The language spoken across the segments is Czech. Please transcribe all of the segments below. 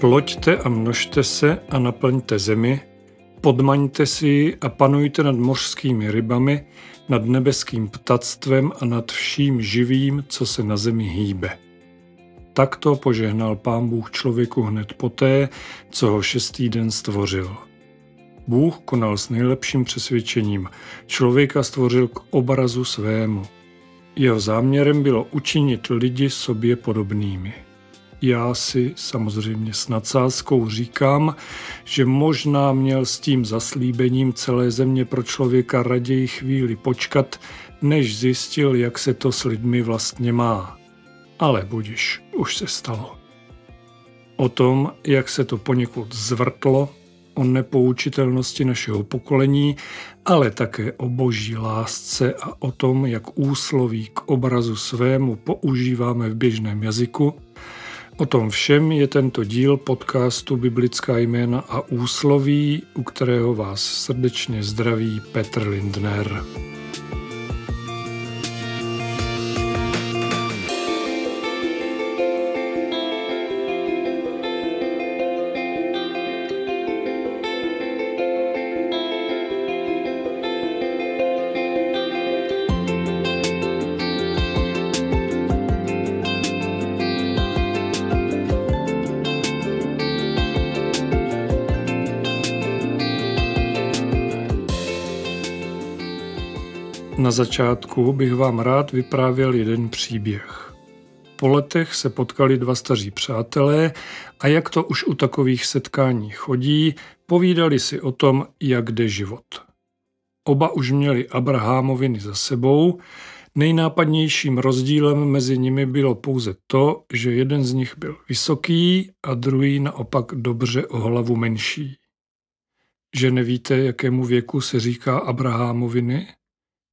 Ploďte a množte se a naplňte zemi, podmaňte si ji a panujte nad mořskými rybami, nad nebeským ptactvem a nad vším živým, co se na zemi hýbe. Takto požehnal pán Bůh člověku hned poté, co ho šestý den stvořil. Bůh konal s nejlepším přesvědčením. Člověka stvořil k obrazu svému. Jeho záměrem bylo učinit lidi sobě podobnými. Já si samozřejmě s nadsázkou říkám, že možná měl s tím zaslíbením celé země pro člověka raději chvíli počkat, než zjistil, jak se to s lidmi vlastně má. Ale budiš, už se stalo. O tom, jak se to poněkud zvrtlo, o nepoučitelnosti našeho pokolení, ale také o boží lásce a o tom, jak úsloví k obrazu svému používáme v běžném jazyku, O tom všem je tento díl podcastu Biblická jména a úsloví, u kterého vás srdečně zdraví Petr Lindner. Začátku bych vám rád vyprávěl jeden příběh. Po letech se potkali dva staří přátelé a jak to už u takových setkání chodí, povídali si o tom, jak jde život. Oba už měli Abrahamoviny za sebou, nejnápadnějším rozdílem mezi nimi bylo pouze to, že jeden z nich byl vysoký a druhý naopak dobře o hlavu menší. Že nevíte, jakému věku se říká Abrahamoviny?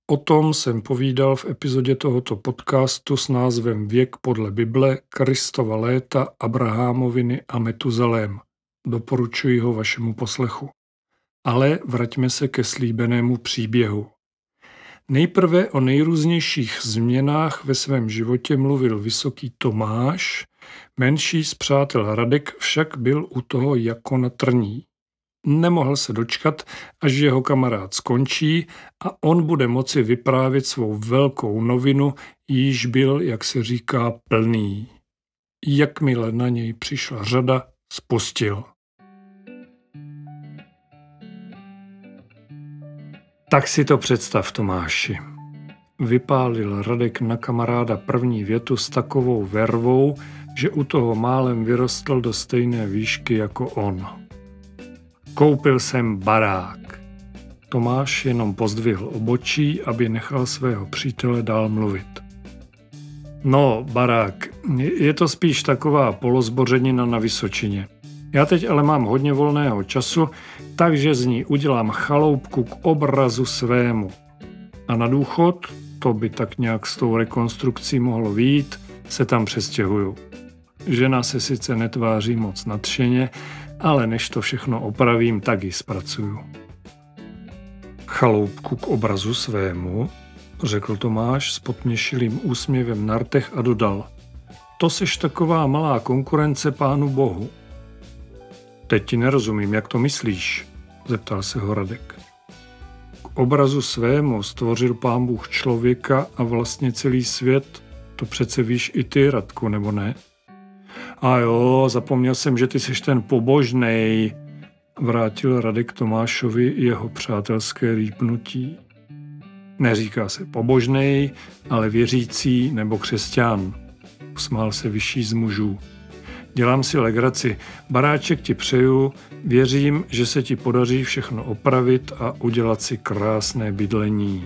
O tom jsem povídal v epizodě tohoto podcastu s názvem Věk podle Bible, Kristova léta, Abrahamoviny a Metuzalém. Doporučuji ho vašemu poslechu. Ale vraťme se ke slíbenému příběhu. Nejprve o nejrůznějších změnách ve svém životě mluvil vysoký Tomáš, menší z přátel Radek však byl u toho jako na trní. Nemohl se dočkat, až jeho kamarád skončí a on bude moci vyprávět svou velkou novinu, již byl, jak se říká, plný. Jakmile na něj přišla řada, spustil. Tak si to představ, Tomáši. Vypálil Radek na kamaráda první větu s takovou vervou, že u toho málem vyrostl do stejné výšky jako on. Koupil jsem barák. Tomáš jenom pozdvihl obočí, aby nechal svého přítele dál mluvit. No, barák, je to spíš taková polozbořenina na Vysočině. Já teď ale mám hodně volného času, takže z ní udělám chaloupku k obrazu svému. A na důchod, to by tak nějak s tou rekonstrukcí mohlo výjít, se tam přestěhuju. Žena se sice netváří moc nadšeně, ale než to všechno opravím, tak ji zpracuju. Chaloupku k obrazu svému, řekl Tomáš s potměšilým úsměvem na rtech a dodal. To seš taková malá konkurence pánu bohu. Teď ti nerozumím, jak to myslíš, zeptal se ho Radek. K obrazu svému stvořil pán Bůh člověka a vlastně celý svět, to přece víš i ty, Radku, nebo ne? A jo, zapomněl jsem, že ty jsi ten pobožnej, vrátil Radek Tomášovi jeho přátelské rýpnutí. Neříká se pobožnej, ale věřící nebo křesťan. Usmál se vyšší z mužů. Dělám si legraci. Baráček ti přeju, věřím, že se ti podaří všechno opravit a udělat si krásné bydlení.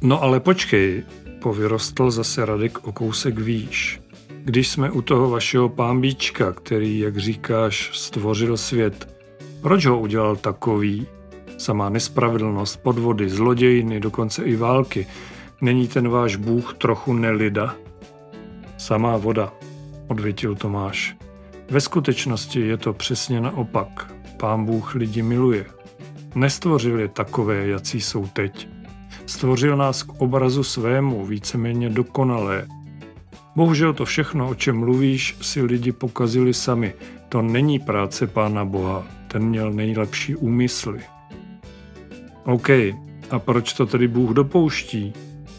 No ale počkej, povyrostl zase Radek o kousek výš. Když jsme u toho vašeho pámbíčka, který, jak říkáš, stvořil svět, proč ho udělal takový? Samá nespravedlnost, podvody, zlodějiny, dokonce i války. Není ten váš Bůh trochu nelida? Samá voda, odvětil Tomáš. Ve skutečnosti je to přesně naopak. Pán Bůh lidi miluje. Nestvořil je takové, jací jsou teď. Stvořil nás k obrazu svému, víceméně dokonalé, Bohužel to všechno, o čem mluvíš, si lidi pokazili sami. To není práce Pána Boha. Ten měl nejlepší úmysly. OK, a proč to tedy Bůh dopouští?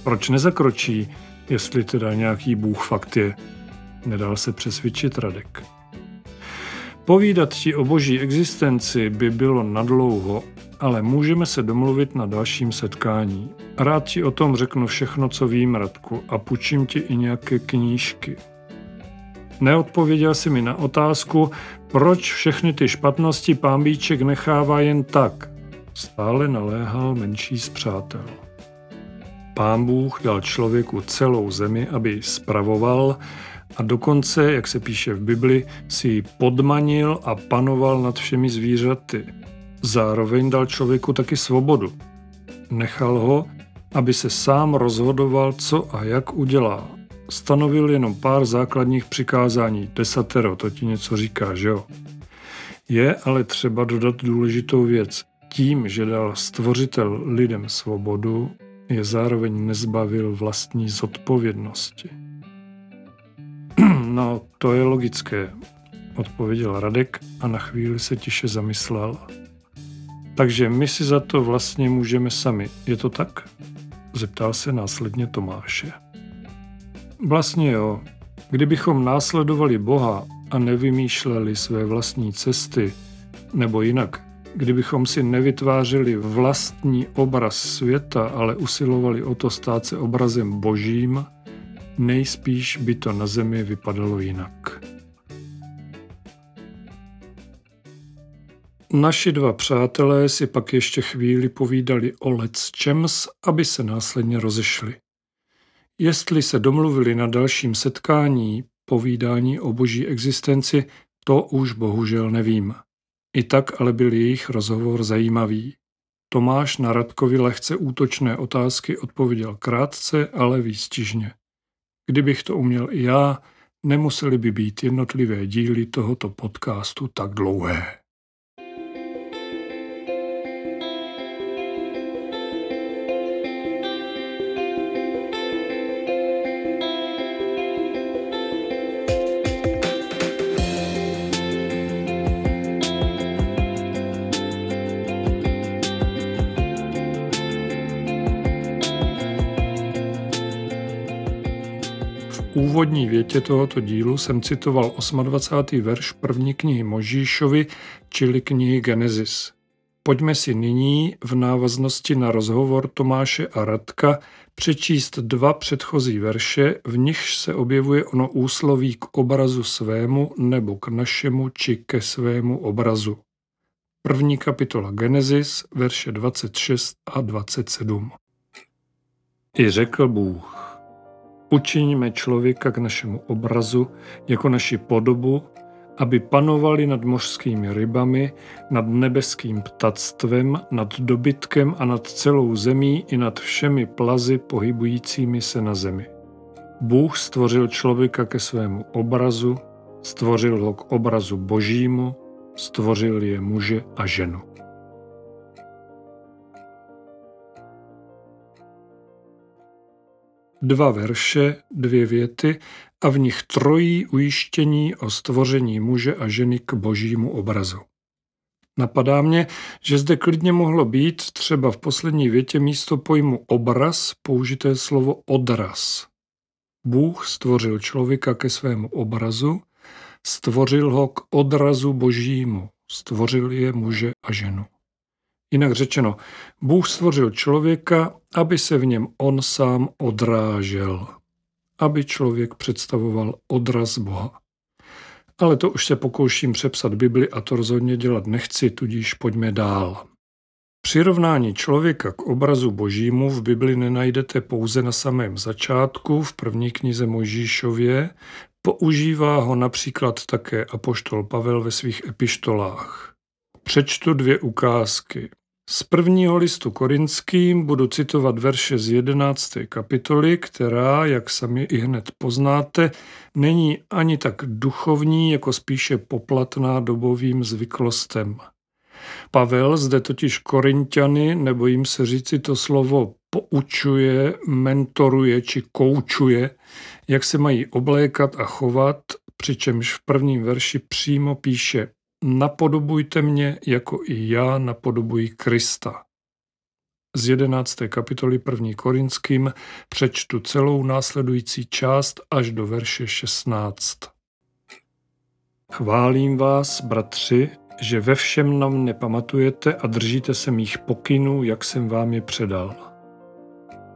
Proč nezakročí, jestli teda nějaký Bůh fakt je? Nedal se přesvědčit Radek. Povídat ti o boží existenci by bylo nadlouho, ale můžeme se domluvit na dalším setkání. Rád ti o tom řeknu všechno, co vím, Radku, a půjčím ti i nějaké knížky. Neodpověděl si mi na otázku, proč všechny ty špatnosti pámbíček nechává jen tak. Stále naléhal menší z přátel. Pán Bůh dal člověku celou zemi, aby ji spravoval a dokonce, jak se píše v Bibli, si ji podmanil a panoval nad všemi zvířaty. Zároveň dal člověku taky svobodu. Nechal ho, aby se sám rozhodoval, co a jak udělá. Stanovil jenom pár základních přikázání, desatero, to ti něco říká, že jo? Je ale třeba dodat důležitou věc. Tím, že dal stvořitel lidem svobodu, je zároveň nezbavil vlastní zodpovědnosti. No, to je logické, odpověděl Radek a na chvíli se tiše zamyslel. Takže my si za to vlastně můžeme sami, je to tak? Zeptal se následně Tomáše. Vlastně jo. Kdybychom následovali Boha a nevymýšleli své vlastní cesty, nebo jinak, kdybychom si nevytvářeli vlastní obraz světa, ale usilovali o to stát se obrazem božím, nejspíš by to na zemi vypadalo jinak. Naši dva přátelé si pak ještě chvíli povídali o Let's Chems, aby se následně rozešli. Jestli se domluvili na dalším setkání, povídání o boží existenci, to už bohužel nevím. I tak ale byl jejich rozhovor zajímavý. Tomáš na Radkovi lehce útočné otázky odpověděl krátce, ale výstižně. Kdybych to uměl i já, nemuseli by být jednotlivé díly tohoto podcastu tak dlouhé. Úvodní větě tohoto dílu jsem citoval 28. verš první knihy Možíšovi, čili knihy Genesis. Pojďme si nyní v návaznosti na rozhovor Tomáše a Radka přečíst dva předchozí verše, v nichž se objevuje ono úsloví k obrazu svému nebo k našemu či ke svému obrazu. První kapitola Genesis, verše 26 a 27. I řekl Bůh, Učiňme člověka k našemu obrazu, jako naši podobu, aby panovali nad mořskými rybami, nad nebeským ptactvem, nad dobytkem a nad celou zemí i nad všemi plazy pohybujícími se na zemi. Bůh stvořil člověka ke svému obrazu, stvořil ho k obrazu božímu, stvořil je muže a ženu. Dva verše, dvě věty a v nich trojí ujištění o stvoření muže a ženy k božímu obrazu. Napadá mě, že zde klidně mohlo být třeba v poslední větě místo pojmu obraz použité slovo odraz. Bůh stvořil člověka ke svému obrazu, stvořil ho k odrazu božímu, stvořil je muže a ženu. Jinak řečeno, Bůh stvořil člověka, aby se v něm on sám odrážel, aby člověk představoval odraz Boha. Ale to už se pokouším přepsat Bibli a to rozhodně dělat nechci, tudíž pojďme dál. Přirovnání člověka k obrazu božímu v Bibli nenajdete pouze na samém začátku, v první knize Mojžíšově, používá ho například také apoštol Pavel ve svých epištolách. Přečtu dvě ukázky. Z prvního listu korinským budu citovat verše z 11. kapitoly, která, jak sami i hned poznáte, není ani tak duchovní, jako spíše poplatná dobovým zvyklostem. Pavel zde totiž Korintiany, nebo jim se říci to slovo poučuje, mentoruje či koučuje, jak se mají oblékat a chovat, přičemž v prvním verši přímo píše Napodobujte mě, jako i já napodobuji Krista. Z 11. kapitoly 1. Korinským přečtu celou následující část až do verše 16. Chválím vás, bratři, že ve všem nám nepamatujete a držíte se mých pokynů, jak jsem vám je předal.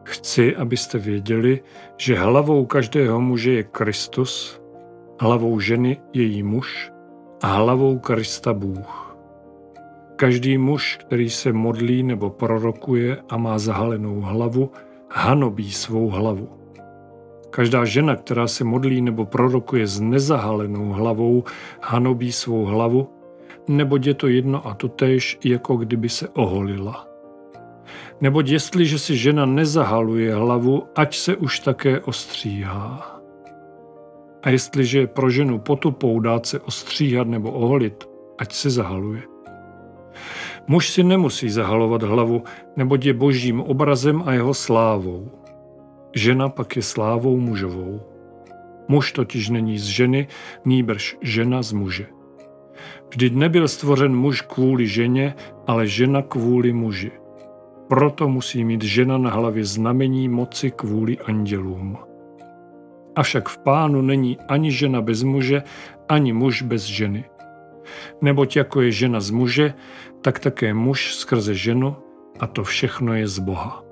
Chci, abyste věděli, že hlavou každého muže je Kristus, hlavou ženy je jí muž a hlavou Krista Bůh. Každý muž, který se modlí nebo prorokuje a má zahalenou hlavu, hanobí svou hlavu. Každá žena, která se modlí nebo prorokuje s nezahalenou hlavou, hanobí svou hlavu, neboť je to jedno a totéž, jako kdyby se oholila. Neboť jestliže si žena nezahaluje hlavu, ať se už také ostříhá. A jestliže je pro ženu potupou dát se ostříhat nebo oholit, ať se zahaluje. Muž si nemusí zahalovat hlavu, neboť je božím obrazem a jeho slávou. Žena pak je slávou mužovou. Muž totiž není z ženy, nýbrž žena z muže. Vždyť nebyl stvořen muž kvůli ženě, ale žena kvůli muži. Proto musí mít žena na hlavě znamení moci kvůli andělům. Avšak v pánu není ani žena bez muže, ani muž bez ženy. Neboť jako je žena z muže, tak také muž skrze ženu a to všechno je z Boha.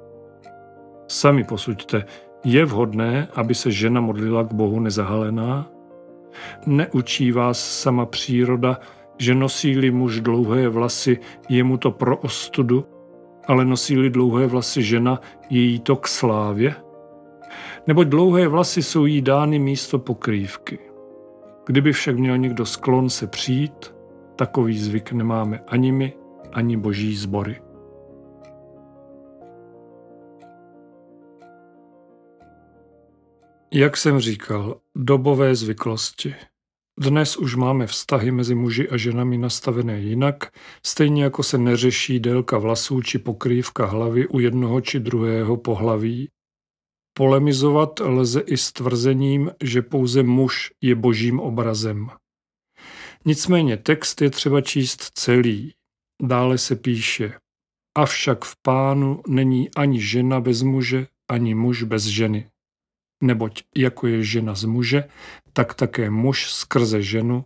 Sami posuďte, je vhodné, aby se žena modlila k Bohu nezahalená? Neučí vás sama příroda, že nosí-li muž dlouhé vlasy, je mu to pro ostudu, ale nosí-li dlouhé vlasy žena, je jí to k slávě? Neboť dlouhé vlasy jsou jí dány místo pokrývky. Kdyby však měl někdo sklon se přijít, takový zvyk nemáme ani my, ani boží sbory. Jak jsem říkal, dobové zvyklosti. Dnes už máme vztahy mezi muži a ženami nastavené jinak, stejně jako se neřeší délka vlasů či pokrývka hlavy u jednoho či druhého pohlaví. Polemizovat lze i s tvrzením, že pouze muž je božím obrazem. Nicméně text je třeba číst celý. Dále se píše, avšak v pánu není ani žena bez muže, ani muž bez ženy. Neboť jako je žena z muže, tak také muž skrze ženu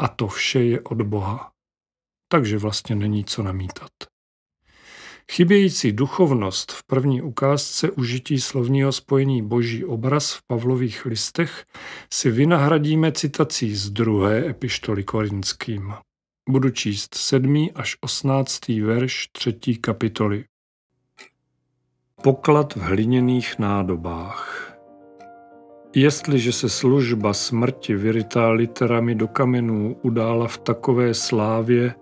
a to vše je od Boha. Takže vlastně není co namítat. Chybějící duchovnost v první ukázce užití slovního spojení boží obraz v Pavlových listech si vynahradíme citací z druhé epištoly korinským. Budu číst sedmý až osmnáctý verš třetí kapitoly. Poklad v hliněných nádobách Jestliže se služba smrti vyrytá literami do kamenů udála v takové slávě,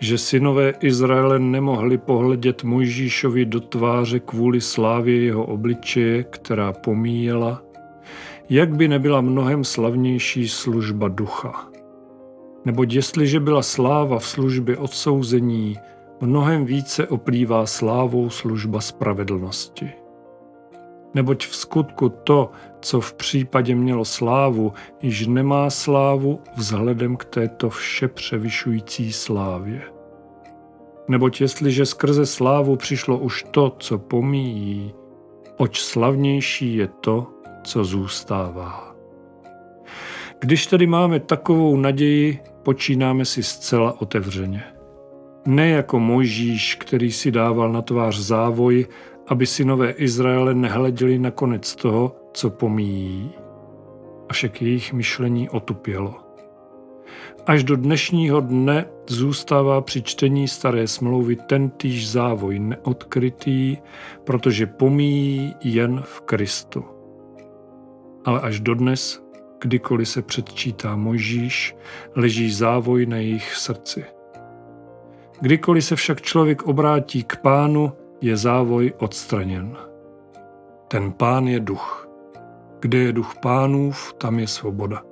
že synové Izraele nemohli pohledět Mojžíšovi do tváře kvůli slávě jeho obličeje, která pomíjela, jak by nebyla mnohem slavnější služba ducha. Neboť jestliže byla sláva v službě odsouzení, mnohem více oplývá slávou služba spravedlnosti neboť v skutku to, co v případě mělo slávu, již nemá slávu vzhledem k této vše převyšující slávě. Neboť jestliže skrze slávu přišlo už to, co pomíjí, oč slavnější je to, co zůstává. Když tedy máme takovou naději, počínáme si zcela otevřeně. Ne jako Mojžíš, který si dával na tvář závoj aby synové Izraele nehleděli na konec toho, co pomíjí. Avšak jejich myšlení otupělo. Až do dnešního dne zůstává při čtení staré smlouvy tentýž závoj neodkrytý, protože pomíjí jen v Kristu. Ale až dodnes, kdykoliv se předčítá Mojžíš, leží závoj na jejich srdci. Kdykoliv se však člověk obrátí k pánu, je závoj odstraněn. Ten pán je duch. Kde je duch pánův, tam je svoboda.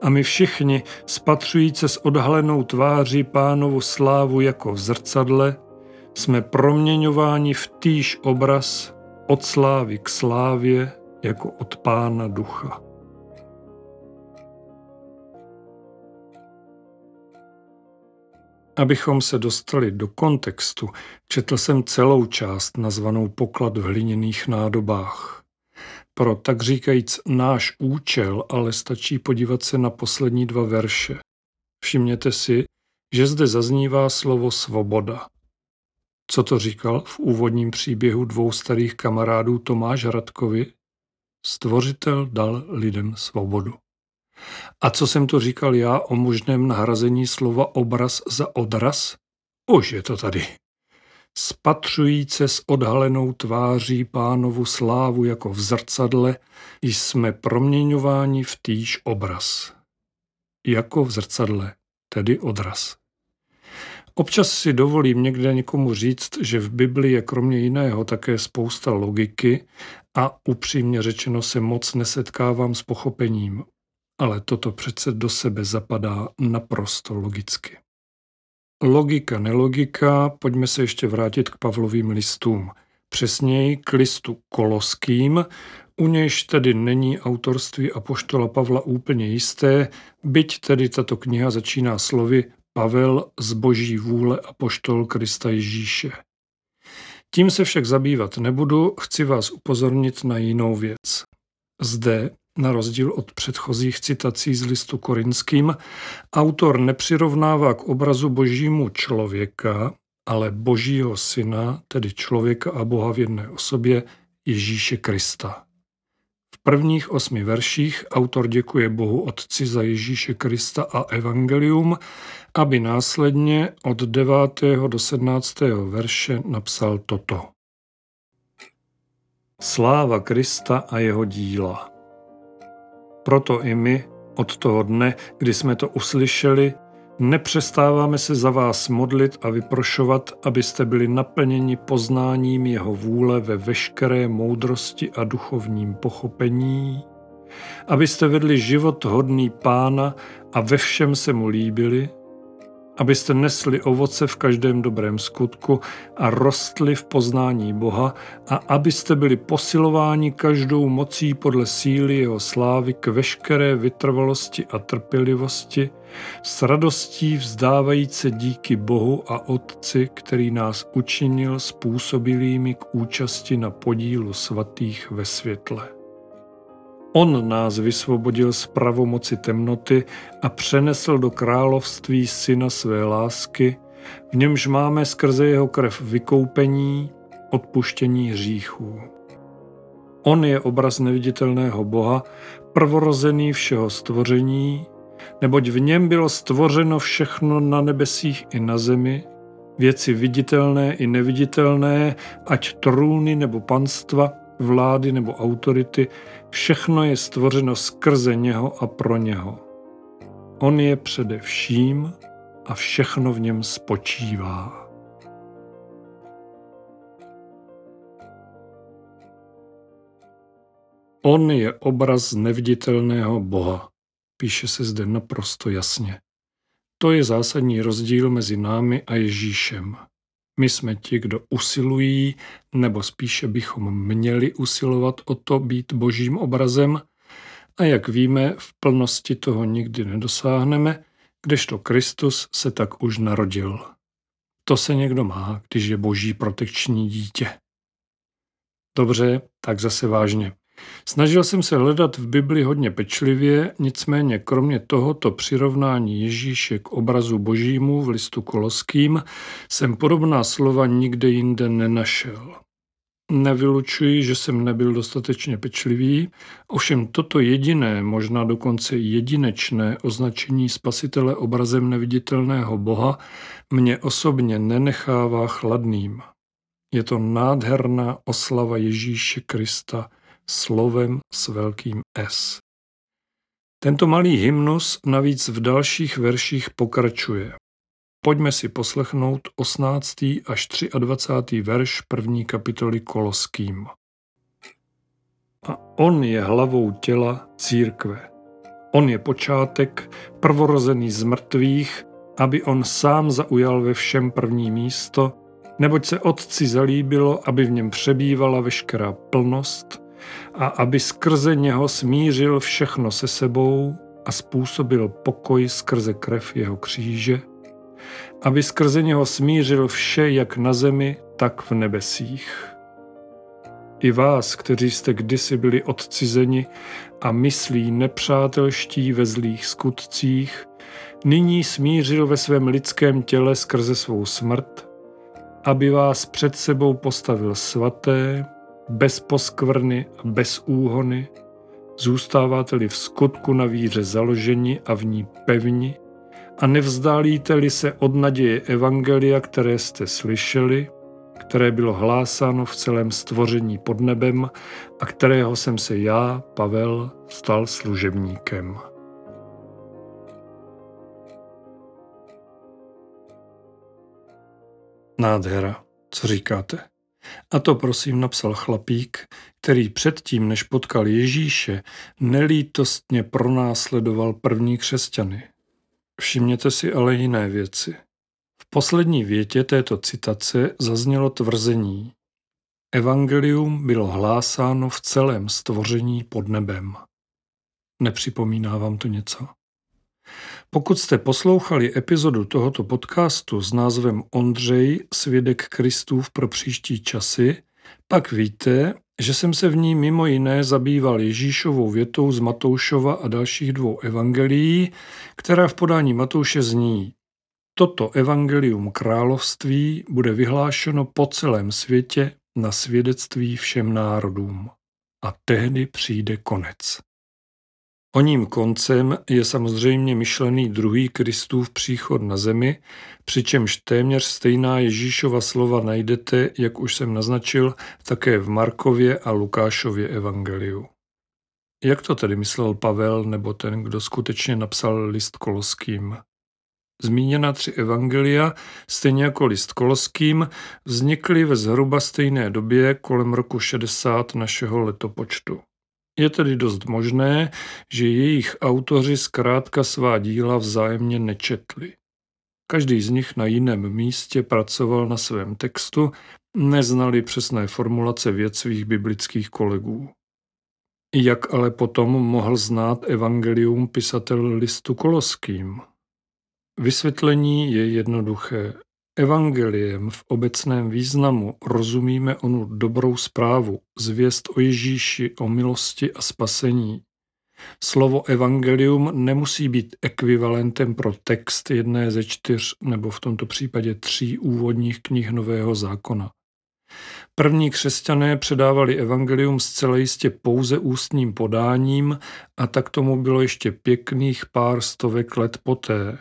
A my všichni, spatřujíce s odhalenou tváří pánovu slávu jako v zrcadle, jsme proměňováni v týž obraz od slávy k slávě jako od Pána Ducha. Abychom se dostali do kontextu, četl jsem celou část nazvanou Poklad v hliněných nádobách. Pro tak říkajíc náš účel ale stačí podívat se na poslední dva verše. Všimněte si, že zde zaznívá slovo svoboda. Co to říkal v úvodním příběhu dvou starých kamarádů Tomáš Radkovi? Stvořitel dal lidem svobodu. A co jsem to říkal já o možném nahrazení slova obraz za odraz? Už je to tady. Spatřujíce s odhalenou tváří pánovu slávu jako v zrcadle, jsme proměňováni v týž obraz. Jako v zrcadle, tedy odraz. Občas si dovolím někde někomu říct, že v Bibli je kromě jiného také spousta logiky a upřímně řečeno se moc nesetkávám s pochopením, ale toto přece do sebe zapadá naprosto logicky. Logika, nelogika, pojďme se ještě vrátit k Pavlovým listům. Přesněji k listu koloským, u nějž tedy není autorství apoštola Pavla úplně jisté, byť tedy tato kniha začíná slovy Pavel z boží vůle a poštol Krista Ježíše. Tím se však zabývat nebudu, chci vás upozornit na jinou věc. Zde, na rozdíl od předchozích citací z listu korinským, autor nepřirovnává k obrazu božímu člověka, ale božího syna, tedy člověka a boha v jedné osobě, Ježíše Krista prvních osmi verších autor děkuje Bohu Otci za Ježíše Krista a Evangelium, aby následně od 9. do 17. verše napsal toto. Sláva Krista a jeho díla. Proto i my od toho dne, kdy jsme to uslyšeli, Nepřestáváme se za vás modlit a vyprošovat, abyste byli naplněni poznáním jeho vůle ve veškeré moudrosti a duchovním pochopení, abyste vedli život hodný pána a ve všem se mu líbili, abyste nesli ovoce v každém dobrém skutku a rostli v poznání Boha a abyste byli posilováni každou mocí podle síly jeho slávy k veškeré vytrvalosti a trpělivosti, s radostí vzdávající díky Bohu a Otci, který nás učinil způsobilými k účasti na podílu svatých ve světle. On nás vysvobodil z pravomoci temnoty a přenesl do království syna své lásky, v němž máme skrze jeho krev vykoupení, odpuštění hříchů. On je obraz neviditelného Boha, prvorozený všeho stvoření, neboť v něm bylo stvořeno všechno na nebesích i na zemi, věci viditelné i neviditelné, ať trůny nebo panstva, vlády nebo autority, všechno je stvořeno skrze něho a pro něho. On je především a všechno v něm spočívá. On je obraz neviditelného Boha, píše se zde naprosto jasně. To je zásadní rozdíl mezi námi a Ježíšem. My jsme ti, kdo usilují, nebo spíše bychom měli usilovat o to být božím obrazem, a jak víme, v plnosti toho nikdy nedosáhneme, kdežto Kristus se tak už narodil. To se někdo má, když je boží protekční dítě. Dobře, tak zase vážně. Snažil jsem se hledat v Bibli hodně pečlivě, nicméně kromě tohoto přirovnání Ježíše k obrazu božímu v listu koloským jsem podobná slova nikde jinde nenašel. Nevylučuji, že jsem nebyl dostatečně pečlivý, ovšem toto jediné, možná dokonce jedinečné označení spasitele obrazem neviditelného Boha mě osobně nenechává chladným. Je to nádherná oslava Ježíše Krista – slovem s velkým S. Tento malý hymnus navíc v dalších verších pokračuje. Pojďme si poslechnout 18. až 23. verš první kapitoly Koloským. A on je hlavou těla církve. On je počátek, prvorozený z mrtvých, aby on sám zaujal ve všem první místo, Neboť se Otci zalíbilo, aby v něm přebývala veškerá plnost a aby skrze něho smířil všechno se sebou a způsobil pokoj skrze krev jeho kříže, aby skrze něho smířil vše jak na zemi, tak v nebesích. I vás, kteří jste kdysi byli odcizeni a myslí nepřátelští ve zlých skutcích, nyní smířil ve svém lidském těle skrze svou smrt, aby vás před sebou postavil svaté, bez poskvrny a bez úhony, zůstáváte-li v skutku na víře založeni a v ní pevni a nevzdálíte-li se od naděje Evangelia, které jste slyšeli, které bylo hlásáno v celém stvoření pod nebem a kterého jsem se já, Pavel, stal služebníkem. Nádhera, co říkáte? A to prosím napsal chlapík, který předtím, než potkal Ježíše, nelítostně pronásledoval první křesťany. Všimněte si ale jiné věci. V poslední větě této citace zaznělo tvrzení. Evangelium bylo hlásáno v celém stvoření pod nebem. Nepřipomíná vám to něco? Pokud jste poslouchali epizodu tohoto podcastu s názvem Ondřej, svědek Kristův pro příští časy, pak víte, že jsem se v ní mimo jiné zabýval Ježíšovou větou z Matoušova a dalších dvou evangelií, která v podání Matouše zní Toto evangelium království bude vyhlášeno po celém světě na svědectví všem národům. A tehdy přijde konec. Oním koncem je samozřejmě myšlený druhý Kristův příchod na zemi, přičemž téměř stejná Ježíšova slova najdete, jak už jsem naznačil, také v Markově a Lukášově evangeliu. Jak to tedy myslel Pavel nebo ten, kdo skutečně napsal list koloským? Zmíněna tři evangelia, stejně jako list koloským, vznikly ve zhruba stejné době kolem roku 60 našeho letopočtu. Je tedy dost možné, že jejich autoři zkrátka svá díla vzájemně nečetli. Každý z nich na jiném místě pracoval na svém textu, neznali přesné formulace věd svých biblických kolegů. Jak ale potom mohl znát evangelium pisatel listu koloským? Vysvětlení je jednoduché. Evangeliem v obecném významu rozumíme onu dobrou zprávu, zvěst o Ježíši, o milosti a spasení. Slovo evangelium nemusí být ekvivalentem pro text jedné ze čtyř nebo v tomto případě tří úvodních knih Nového zákona. První křesťané předávali evangelium zcela jistě pouze ústním podáním a tak tomu bylo ještě pěkných pár stovek let poté,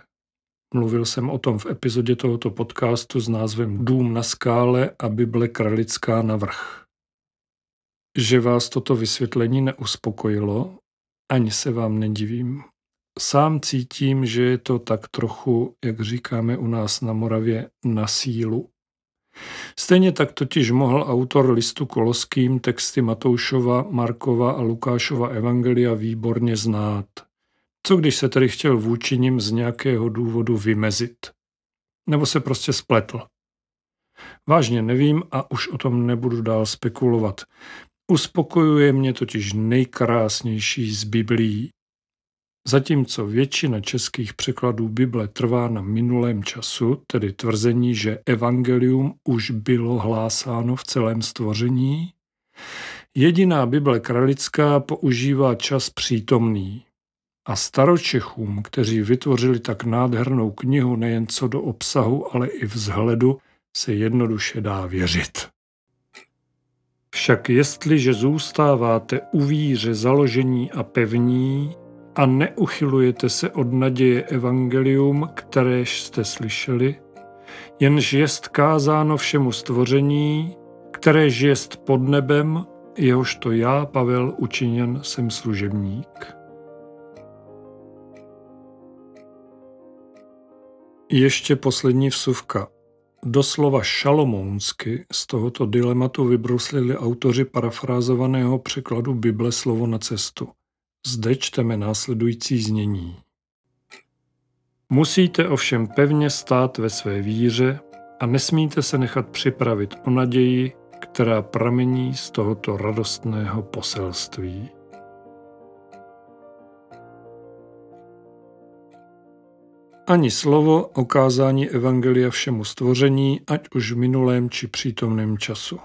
Mluvil jsem o tom v epizodě tohoto podcastu s názvem Dům na skále a Bible kralická na vrch. Že vás toto vysvětlení neuspokojilo, ani se vám nedivím. Sám cítím, že je to tak trochu, jak říkáme u nás na Moravě, na sílu. Stejně tak totiž mohl autor listu Koloským texty Matoušova, Markova a Lukášova evangelia výborně znát – co když se tedy chtěl vůči nim z nějakého důvodu vymezit? Nebo se prostě spletl? Vážně nevím a už o tom nebudu dál spekulovat. Uspokojuje mě totiž nejkrásnější z Biblí. Zatímco většina českých překladů Bible trvá na minulém času, tedy tvrzení, že evangelium už bylo hlásáno v celém stvoření, jediná Bible kralická používá čas přítomný, a staročechům, kteří vytvořili tak nádhernou knihu nejen co do obsahu, ale i vzhledu, se jednoduše dá věřit. Však jestliže zůstáváte u víře založení a pevní a neuchylujete se od naděje evangelium, kteréž jste slyšeli, jenž jest kázáno všemu stvoření, kteréž jest pod nebem, jehožto já, Pavel, učiněn jsem služebník. Ještě poslední vsuvka. Doslova šalomounsky z tohoto dilematu vybruslili autoři parafrázovaného překladu Bible slovo na cestu. Zde čteme následující znění. Musíte ovšem pevně stát ve své víře a nesmíte se nechat připravit o naději, která pramení z tohoto radostného poselství. Ani slovo o kázání Evangelia všemu stvoření, ať už v minulém či přítomném času.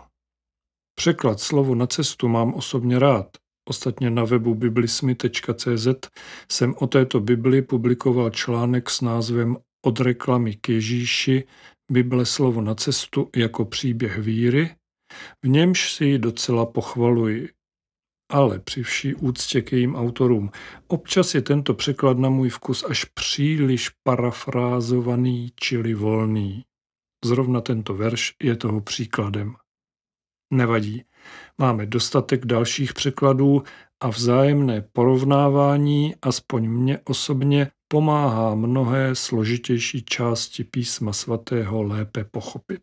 Překlad slovo na cestu mám osobně rád. Ostatně na webu biblismy.cz jsem o této Bibli publikoval článek s názvem Od reklamy k Ježíši, Bible slovo na cestu jako příběh víry, v němž si ji docela pochvaluji. Ale při vší úctě k jejím autorům, občas je tento překlad na můj vkus až příliš parafrázovaný, čili volný. Zrovna tento verš je toho příkladem. Nevadí, máme dostatek dalších překladů a vzájemné porovnávání, aspoň mně osobně, pomáhá mnohé složitější části písma svatého lépe pochopit.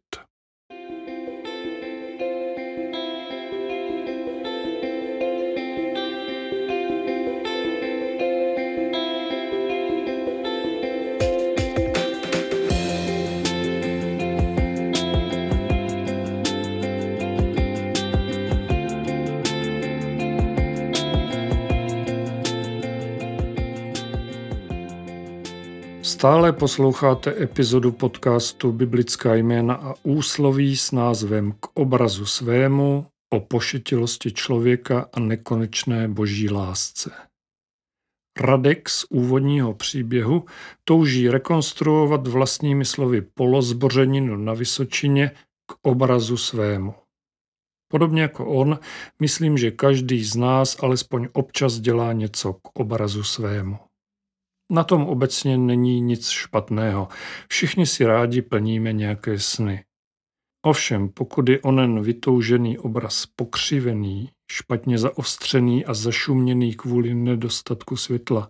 Stále posloucháte epizodu podcastu Biblická jména a úsloví s názvem K obrazu svému o pošetilosti člověka a nekonečné boží lásce. Radek z úvodního příběhu touží rekonstruovat vlastními slovy polozbořeninu na Vysočině k obrazu svému. Podobně jako on, myslím, že každý z nás alespoň občas dělá něco k obrazu svému. Na tom obecně není nic špatného. Všichni si rádi plníme nějaké sny. Ovšem, pokud je onen vytoužený obraz pokřivený, špatně zaostřený a zašuměný kvůli nedostatku světla,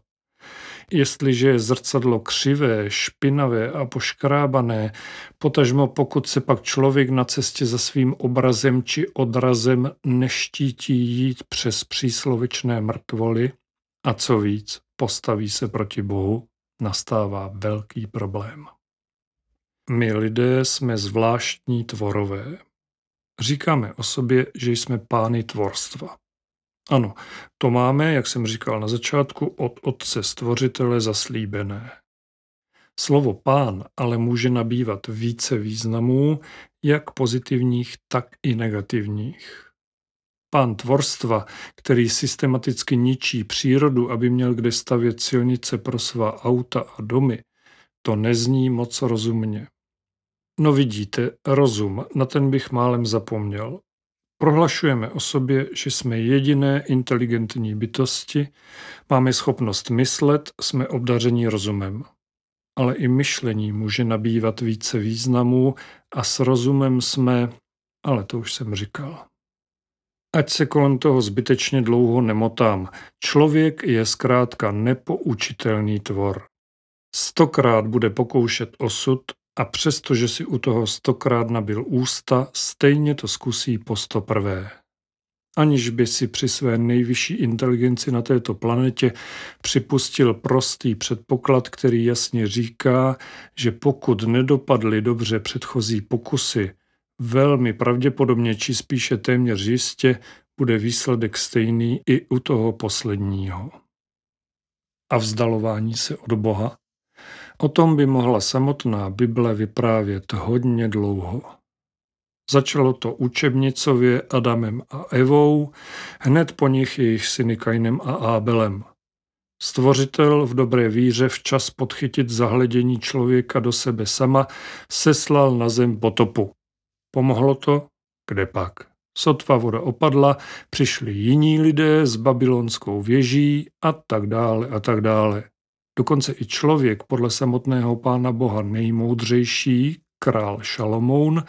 jestliže je zrcadlo křivé, špinavé a poškrábané, potažmo pokud se pak člověk na cestě za svým obrazem či odrazem neštítí jít přes příslovičné mrtvoly, a co víc, postaví se proti Bohu, nastává velký problém. My lidé jsme zvláštní tvorové. Říkáme o sobě, že jsme pány tvorstva. Ano, to máme, jak jsem říkal na začátku, od Otce Stvořitele zaslíbené. Slovo pán ale může nabývat více významů, jak pozitivních, tak i negativních. Pán tvorstva, který systematicky ničí přírodu, aby měl kde stavět silnice pro svá auta a domy, to nezní moc rozumně. No vidíte, rozum, na ten bych málem zapomněl. Prohlašujeme o sobě, že jsme jediné inteligentní bytosti, máme schopnost myslet, jsme obdaření rozumem. Ale i myšlení může nabývat více významů a s rozumem jsme, ale to už jsem říkal. Ať se kolem toho zbytečně dlouho nemotám. Člověk je zkrátka nepoučitelný tvor. Stokrát bude pokoušet osud a přestože si u toho stokrát nabil ústa, stejně to zkusí po sto prvé. Aniž by si při své nejvyšší inteligenci na této planetě připustil prostý předpoklad, který jasně říká, že pokud nedopadly dobře předchozí pokusy, Velmi pravděpodobně, či spíše téměř jistě, bude výsledek stejný i u toho posledního. A vzdalování se od Boha? O tom by mohla samotná Bible vyprávět hodně dlouho. Začalo to učebnicově Adamem a Evou, hned po nich jejich syny Kainem a Ábelem. Stvořitel v dobré víře včas podchytit zahledění člověka do sebe sama seslal na zem potopu. Pomohlo to? Kde pak? Sotva voda opadla, přišli jiní lidé s babylonskou věží a tak dále a tak dále. Dokonce i člověk podle samotného pána boha nejmoudřejší, král Šalomoun,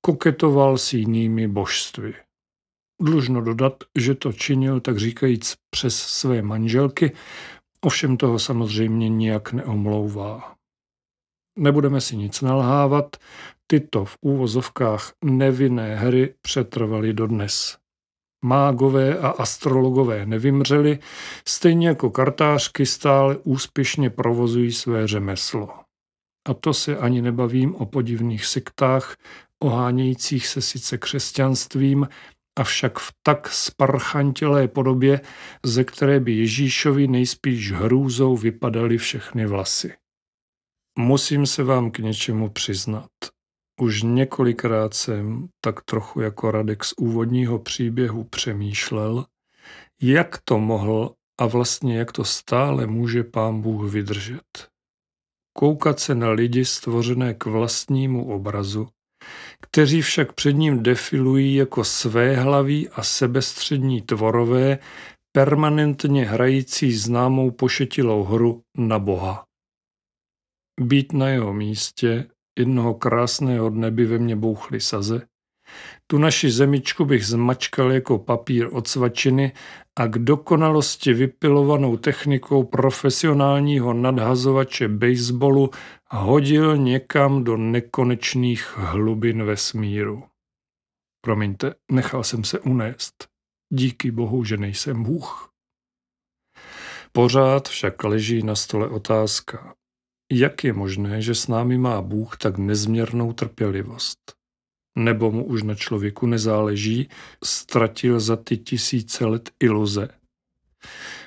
koketoval s jinými božstvy. Dlužno dodat, že to činil tak říkajíc přes své manželky, ovšem toho samozřejmě nijak neomlouvá. Nebudeme si nic nalhávat, tyto v úvozovkách nevinné hry přetrvaly dodnes. Mágové a astrologové nevymřeli, stejně jako kartářky stále úspěšně provozují své řemeslo. A to se ani nebavím o podivných sektách, ohánějících se sice křesťanstvím, avšak v tak sparchantělé podobě, ze které by Ježíšovi nejspíš hrůzou vypadaly všechny vlasy. Musím se vám k něčemu přiznat. Už několikrát jsem, tak trochu jako Radek z úvodního příběhu, přemýšlel, jak to mohl a vlastně jak to stále může pán Bůh vydržet. Koukat se na lidi stvořené k vlastnímu obrazu, kteří však před ním defilují jako svéhlaví a sebestřední tvorové, permanentně hrající známou pošetilou hru na Boha. Být na jeho místě, jednoho krásného dne by ve mně bouchly saze, tu naši zemičku bych zmačkal jako papír od svačiny a k dokonalosti vypilovanou technikou profesionálního nadhazovače baseballu hodil někam do nekonečných hlubin vesmíru. Promiňte, nechal jsem se unést. Díky bohu, že nejsem Bůh. Pořád však leží na stole otázka, jak je možné, že s námi má Bůh tak nezměrnou trpělivost? Nebo mu už na člověku nezáleží, ztratil za ty tisíce let iluze?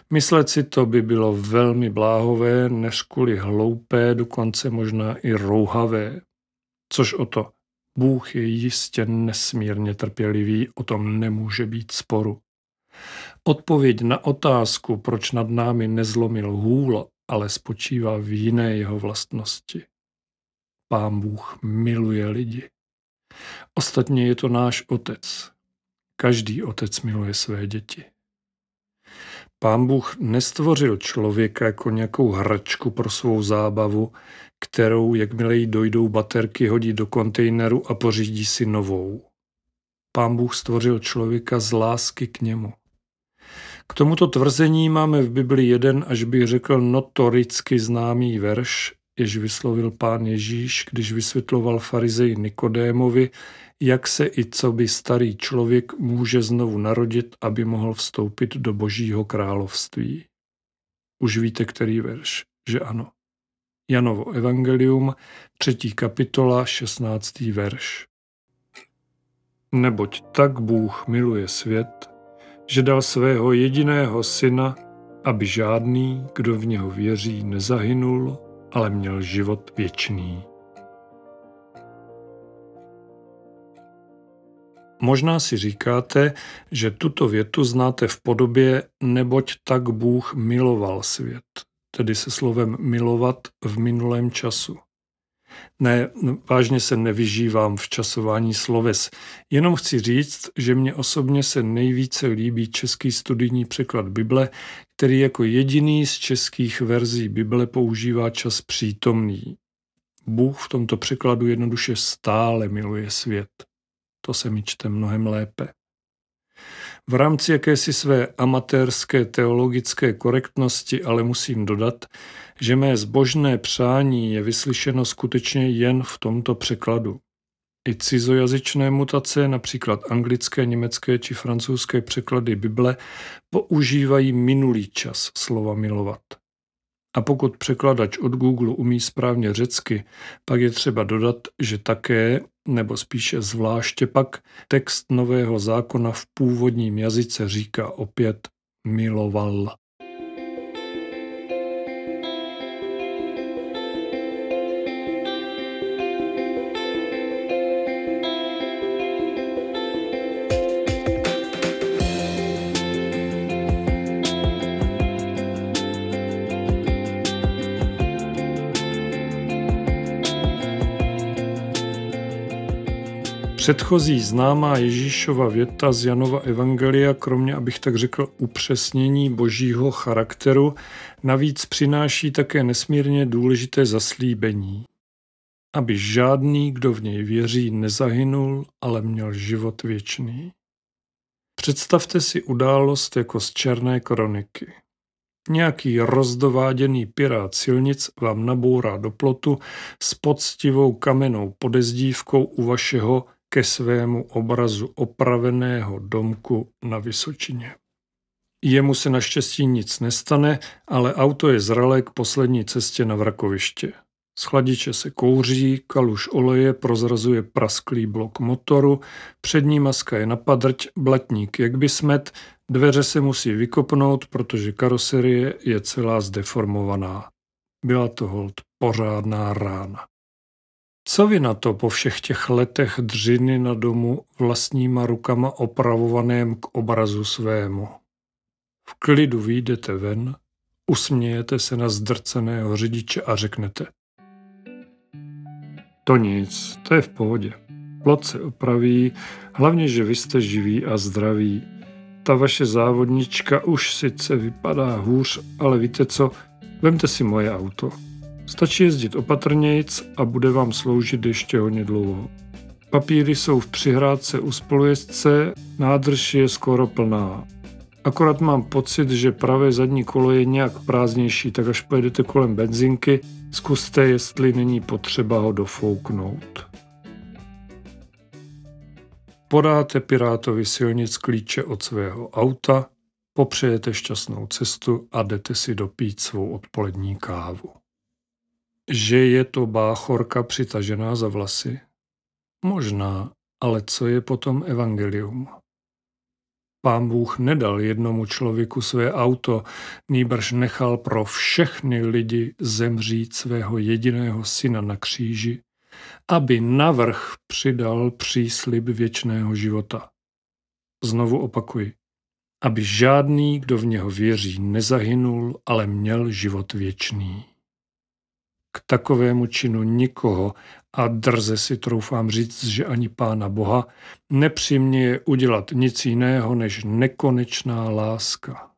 Myslet si to by bylo velmi bláhové, než kvůli hloupé, dokonce možná i rouhavé. Což o to, Bůh je jistě nesmírně trpělivý, o tom nemůže být sporu. Odpověď na otázku, proč nad námi nezlomil hůl, ale spočívá v jiné jeho vlastnosti. Pán Bůh miluje lidi. Ostatně je to náš otec. Každý otec miluje své děti. Pán Bůh nestvořil člověka jako nějakou hračku pro svou zábavu, kterou, jakmile jí dojdou baterky, hodí do kontejneru a pořídí si novou. Pán Bůh stvořil člověka z lásky k němu. K tomuto tvrzení máme v Bibli jeden, až bych řekl, notoricky známý verš, jež vyslovil pán Ježíš, když vysvětloval farizeji Nikodémovi, jak se i co by starý člověk může znovu narodit, aby mohl vstoupit do božího království. Už víte, který verš, že ano. Janovo evangelium, třetí kapitola, šestnáctý verš. Neboť tak Bůh miluje svět, že dal svého jediného syna, aby žádný, kdo v něho věří, nezahynul, ale měl život věčný. Možná si říkáte, že tuto větu znáte v podobě neboť tak Bůh miloval svět, tedy se slovem milovat v minulém času. Ne, vážně se nevyžívám v časování sloves. Jenom chci říct, že mně osobně se nejvíce líbí český studijní překlad Bible, který jako jediný z českých verzí Bible používá čas přítomný. Bůh v tomto překladu jednoduše stále miluje svět. To se mi čte mnohem lépe. V rámci jakési své amatérské teologické korektnosti ale musím dodat, že mé zbožné přání je vyslyšeno skutečně jen v tomto překladu. I cizojazyčné mutace, například anglické, německé či francouzské překlady Bible, používají minulý čas slova milovat. A pokud překladač od Google umí správně řecky, pak je třeba dodat, že také, nebo spíše zvláště pak, text Nového zákona v původním jazyce říká opět miloval. Předchozí známá Ježíšova věta z Janova Evangelia, kromě, abych tak řekl, upřesnění božího charakteru, navíc přináší také nesmírně důležité zaslíbení. Aby žádný, kdo v něj věří, nezahynul, ale měl život věčný. Představte si událost jako z černé kroniky. Nějaký rozdováděný pirát silnic vám nabourá do plotu s poctivou kamennou podezdívkou u vašeho ke svému obrazu opraveného domku na Vysočině. Jemu se naštěstí nic nestane, ale auto je zralé k poslední cestě na vrakoviště. Z chladiče se kouří, kaluš oleje prozrazuje prasklý blok motoru, přední maska je na padrť, blatník jak by smet, dveře se musí vykopnout, protože karoserie je celá zdeformovaná. Byla to hold pořádná rána. Co vy na to po všech těch letech dřiny na domu vlastníma rukama opravovaném k obrazu svému? V klidu výjdete ven, usmějete se na zdrceného řidiče a řeknete To nic, to je v pohodě. Plot se opraví, hlavně, že vy jste živí a zdraví. Ta vaše závodnička už sice vypadá hůř, ale víte co, vemte si moje auto. Stačí jezdit opatrnějc a bude vám sloužit ještě hodně dlouho. Papíry jsou v přihrádce u spolujezdce, nádrž je skoro plná. Akorát mám pocit, že pravé zadní kolo je nějak prázdnější, tak až pojedete kolem benzinky, zkuste, jestli není potřeba ho dofouknout. Podáte pirátovi silnic klíče od svého auta, popřejete šťastnou cestu a jdete si dopít svou odpolední kávu. Že je to báchorka přitažená za vlasy? Možná, ale co je potom evangelium? Pán Bůh nedal jednomu člověku své auto, nýbrž nechal pro všechny lidi zemřít svého jediného syna na kříži, aby navrh přidal příslib věčného života. Znovu opakuji, aby žádný, kdo v něho věří, nezahynul, ale měl život věčný k takovému činu nikoho a drze si troufám říct, že ani Pána Boha nepřiměje udělat nic jiného než nekonečná láska.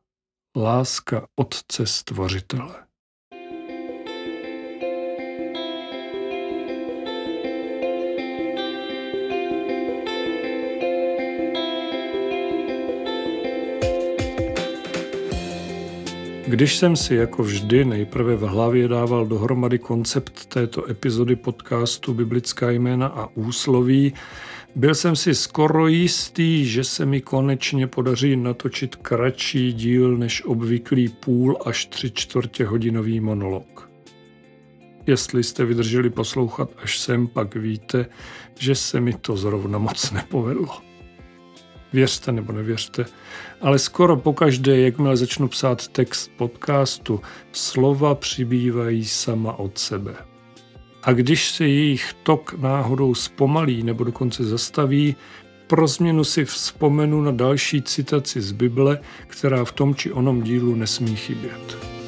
Láska Otce Stvořitele. Když jsem si jako vždy nejprve v hlavě dával dohromady koncept této epizody podcastu Biblická jména a úsloví, byl jsem si skoro jistý, že se mi konečně podaří natočit kratší díl než obvyklý půl až tři čtvrtě hodinový monolog. Jestli jste vydrželi poslouchat až sem, pak víte, že se mi to zrovna moc nepovedlo. Věřte nebo nevěřte, ale skoro pokaždé, jakmile začnu psát text podcastu, slova přibývají sama od sebe. A když se jejich tok náhodou zpomalí nebo dokonce zastaví, pro změnu si vzpomenu na další citaci z Bible, která v tom či onom dílu nesmí chybět.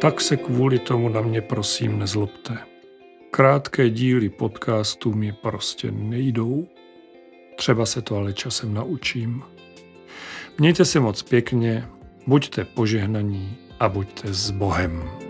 Tak se kvůli tomu na mě prosím nezlobte. Krátké díly podcastů mi prostě nejdou. Třeba se to ale časem naučím. Mějte se moc pěkně, buďte požehnaní a buďte s Bohem.